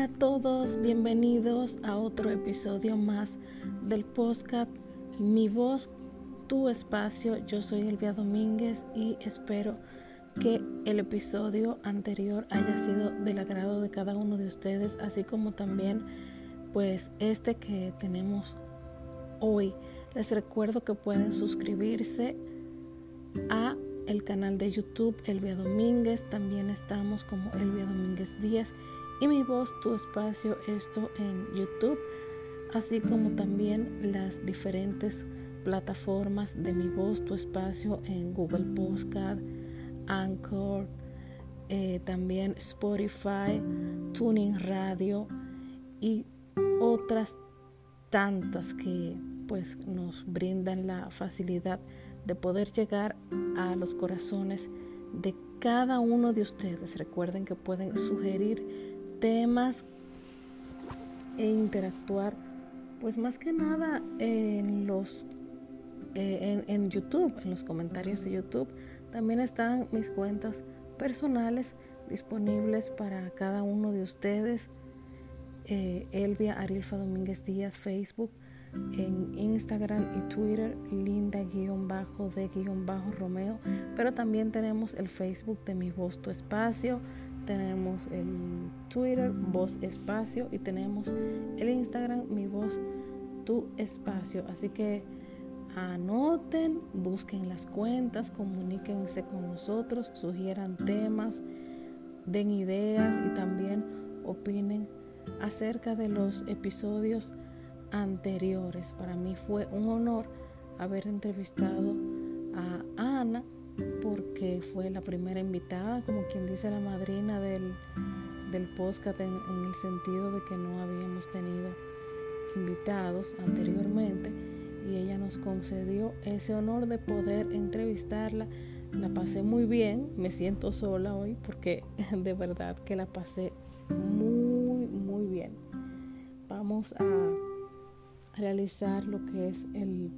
Hola a todos, bienvenidos a otro episodio más del podcast Mi voz, tu espacio. Yo soy Elvia Domínguez y espero que el episodio anterior haya sido del agrado de cada uno de ustedes, así como también pues este que tenemos hoy. Les recuerdo que pueden suscribirse a el canal de YouTube Elvia Domínguez, también estamos como Elvia Domínguez Díaz y mi voz, tu espacio, esto en YouTube, así como también las diferentes plataformas de mi voz, tu espacio en Google Podcast, Anchor, eh, también Spotify, Tuning Radio y otras tantas que pues nos brindan la facilidad de poder llegar a los corazones de cada uno de ustedes. Recuerden que pueden sugerir temas e interactuar, pues más que nada en los eh, en, YouTube, en los comentarios de YouTube. También están mis cuentas personales disponibles para cada uno de ustedes. Eh, Elvia Arilfa Domínguez Díaz, Facebook, en Instagram y Twitter, Linda-de-Romeo. Pero también tenemos el Facebook de Mi Voz Espacio tenemos el Twitter, Voz Espacio, y tenemos el Instagram, Mi Voz, Tu Espacio. Así que anoten, busquen las cuentas, comuníquense con nosotros, sugieran temas, den ideas y también opinen acerca de los episodios anteriores. Para mí fue un honor haber entrevistado a Ana porque fue la primera invitada, como quien dice la madrina del, del podcast en, el sentido de que no habíamos tenido invitados anteriormente y ella nos concedió ese honor de poder entrevistarla. La pasé muy bien, me siento sola hoy porque de verdad que la pasé muy, muy bien. Vamos a realizar lo que es el,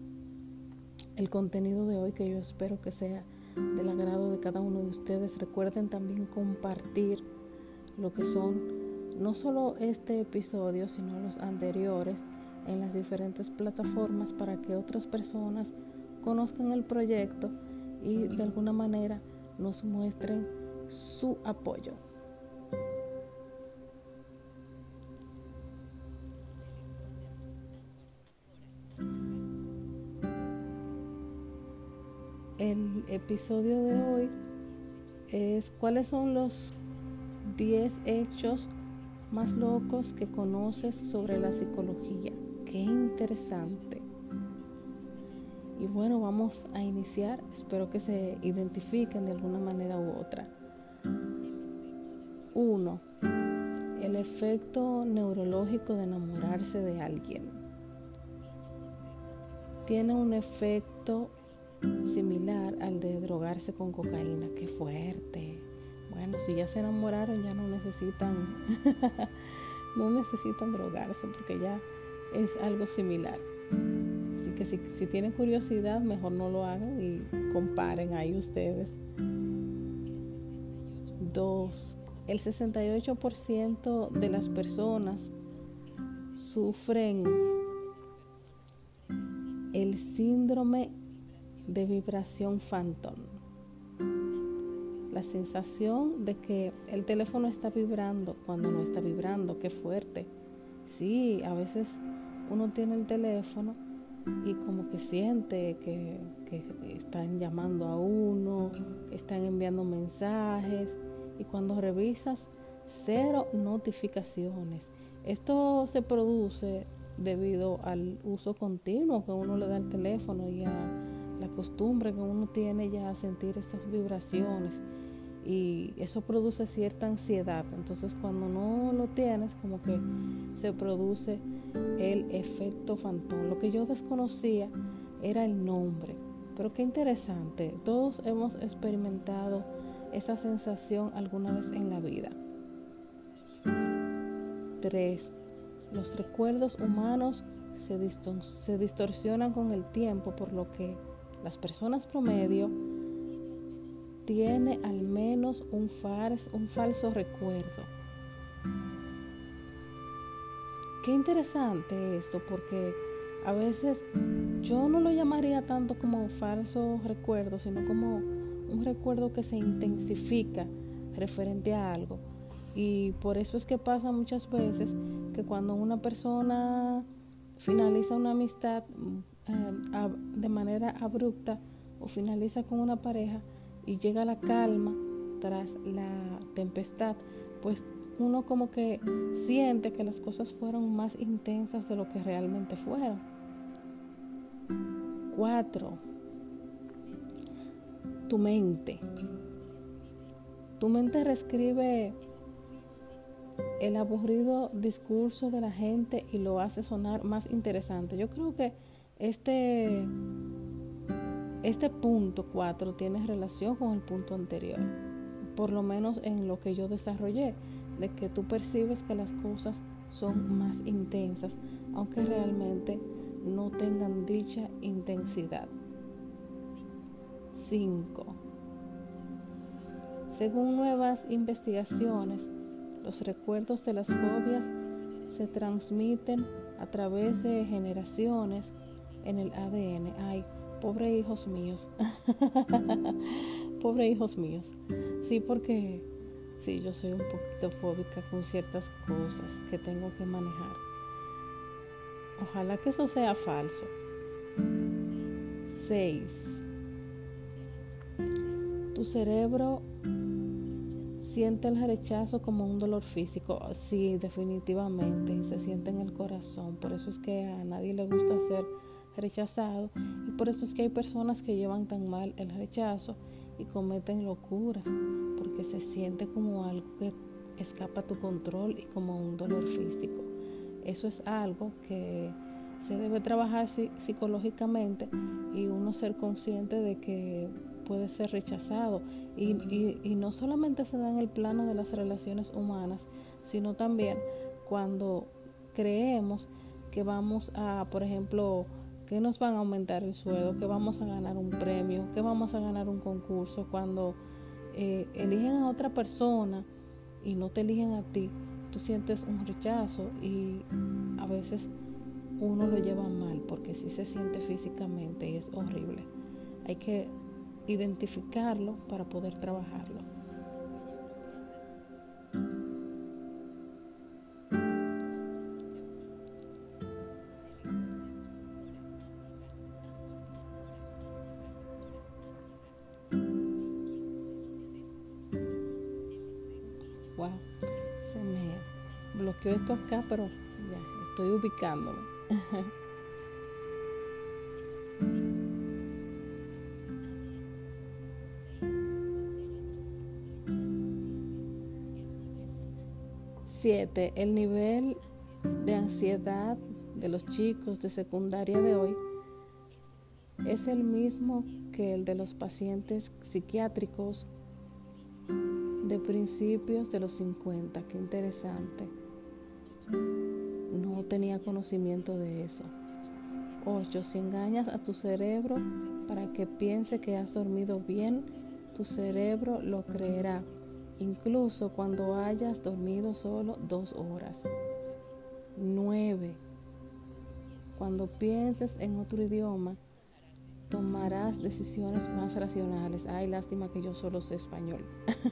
el contenido de hoy que yo espero que sea del agrado de cada uno de ustedes. Recuerden también compartir lo que son no solo este episodio, sino los anteriores en las diferentes plataformas para que otras personas conozcan el proyecto y de alguna manera nos muestren su apoyo. Episodio de hoy es cuáles son los 10 hechos más locos que conoces sobre la psicología. Qué interesante. Y bueno, vamos a iniciar. Espero que se identifiquen de alguna manera u otra. 1. El efecto neurológico de enamorarse de alguien. Tiene un efecto similar al de drogarse con cocaína. Qué fuerte. Bueno, si ya se enamoraron, ya no necesitan, no necesitan drogarse porque ya es algo similar. Así que si, si tienen curiosidad, mejor no lo hagan y comparen ahí ustedes. Dos, el 68% de las personas sufren el síndrome de vibración phantom. La sensación de que el teléfono está vibrando cuando no está vibrando, qué fuerte. Sí, a veces uno tiene el teléfono y como que siente que, que están llamando a uno, están enviando mensajes y cuando revisas, cero notificaciones. Esto se produce debido al uso continuo que uno le da al teléfono y a la costumbre que uno tiene ya a sentir estas vibraciones y eso produce cierta ansiedad. Entonces cuando no lo tienes, como que se produce el efecto fantón. Lo que yo desconocía era el nombre. Pero qué interesante, todos hemos experimentado esa sensación alguna vez en la vida. 3. Los recuerdos humanos se distorsionan con el tiempo, por lo que las personas promedio tiene al menos un, un falso recuerdo. qué interesante esto, porque a veces yo no lo llamaría tanto como falso recuerdo, sino como un recuerdo que se intensifica referente a algo. Y por eso es que pasa muchas veces que cuando una persona finaliza una amistad eh, de manera abrupta o finaliza con una pareja y llega la calma tras la tempestad, pues uno como que siente que las cosas fueron más intensas de lo que realmente fueron. Cuatro, tu mente. Tu mente reescribe el aburrido discurso de la gente y lo hace sonar más interesante. Yo creo que este, este punto 4 tiene relación con el punto anterior, por lo menos en lo que yo desarrollé, de que tú percibes que las cosas son más intensas, aunque realmente no tengan dicha intensidad. 5. Según nuevas investigaciones, los recuerdos de las fobias se transmiten a través de generaciones en el ADN. Ay, pobre hijos míos. pobre hijos míos. Sí, porque sí, yo soy un poquito fóbica con ciertas cosas que tengo que manejar. Ojalá que eso sea falso. 6. Tu cerebro siente el rechazo como un dolor físico. Sí, definitivamente. Se siente en el corazón. Por eso es que a nadie le gusta ser rechazado. Y por eso es que hay personas que llevan tan mal el rechazo y cometen locuras. Porque se siente como algo que escapa a tu control y como un dolor físico. Eso es algo que se debe trabajar psicológicamente y uno ser consciente de que puede ser rechazado. Y, no solamente se da en el plano de las relaciones humanas, sino también cuando creemos que vamos a, por ejemplo, que nos van a aumentar el sueldo, que vamos a ganar un premio, que vamos a ganar un concurso, cuando eh, eligen a otra persona y no te eligen a ti, tú sientes un rechazo y a veces uno lo lleva mal porque sí se siente físicamente y es horrible. Hay que identificarlo para poder trabajarlo. Se me bloqueó esto acá, pero ya estoy ubicándome. Siete, el nivel de ansiedad de los chicos de secundaria de hoy es el mismo que el de los pacientes psiquiátricos de principios de los 50. Qué interesante. No tenía conocimiento de eso. 8. Si engañas a tu cerebro para que piense que has dormido bien, tu cerebro lo creerá incluso cuando hayas dormido solo dos horas. 9. Cuando pienses en otro idioma, tomarás decisiones más racionales. Ay, lástima que yo solo sé español.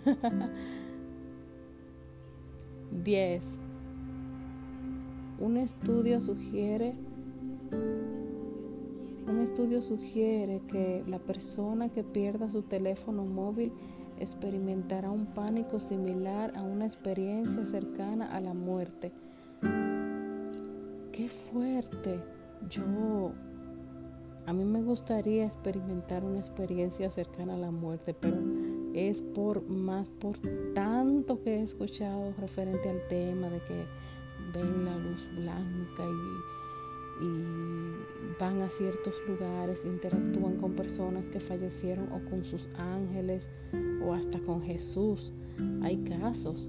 10. Un estudio sugiere un estudio sugiere que la persona que pierda su teléfono móvil experimentará un pánico similar a una experiencia cercana a la muerte. ¡Qué fuerte! Yo, a mí me gustaría experimentar una experiencia cercana a la muerte, pero es por más, por tanto que he escuchado referente al tema de que ven la luz blanca y y van a ciertos lugares, interactúan con personas que fallecieron o con sus ángeles o hasta con Jesús. Hay casos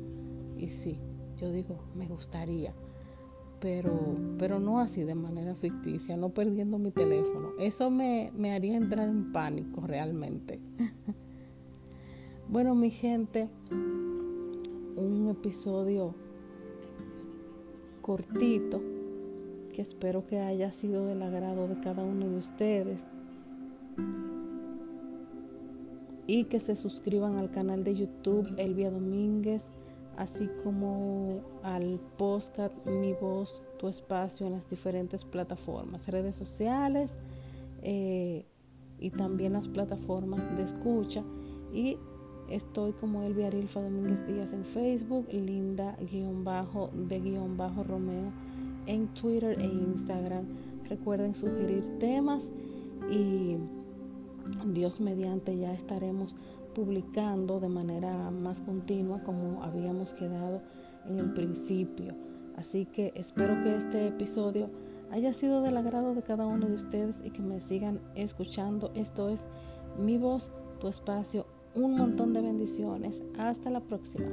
y sí, yo digo, me gustaría, pero, pero no así de manera ficticia, no perdiendo mi teléfono. Eso me, me haría entrar en pánico realmente. bueno, mi gente, un episodio cortito que espero que haya sido del agrado de cada uno de ustedes y que se suscriban al canal de YouTube Elvia Domínguez, así como al podcast Mi Voz, Tu Espacio en las diferentes plataformas, redes sociales eh, y también las plataformas de escucha. Y estoy como Elvia Arilfa Domínguez Díaz en Facebook, Linda-de-Romeo en Twitter e Instagram. Recuerden sugerir temas y Dios mediante ya estaremos publicando de manera más continua como habíamos quedado en el principio. Así que espero que este episodio haya sido del agrado de cada uno de ustedes y que me sigan escuchando. Esto es mi voz, tu espacio. Un montón de bendiciones. Hasta la próxima.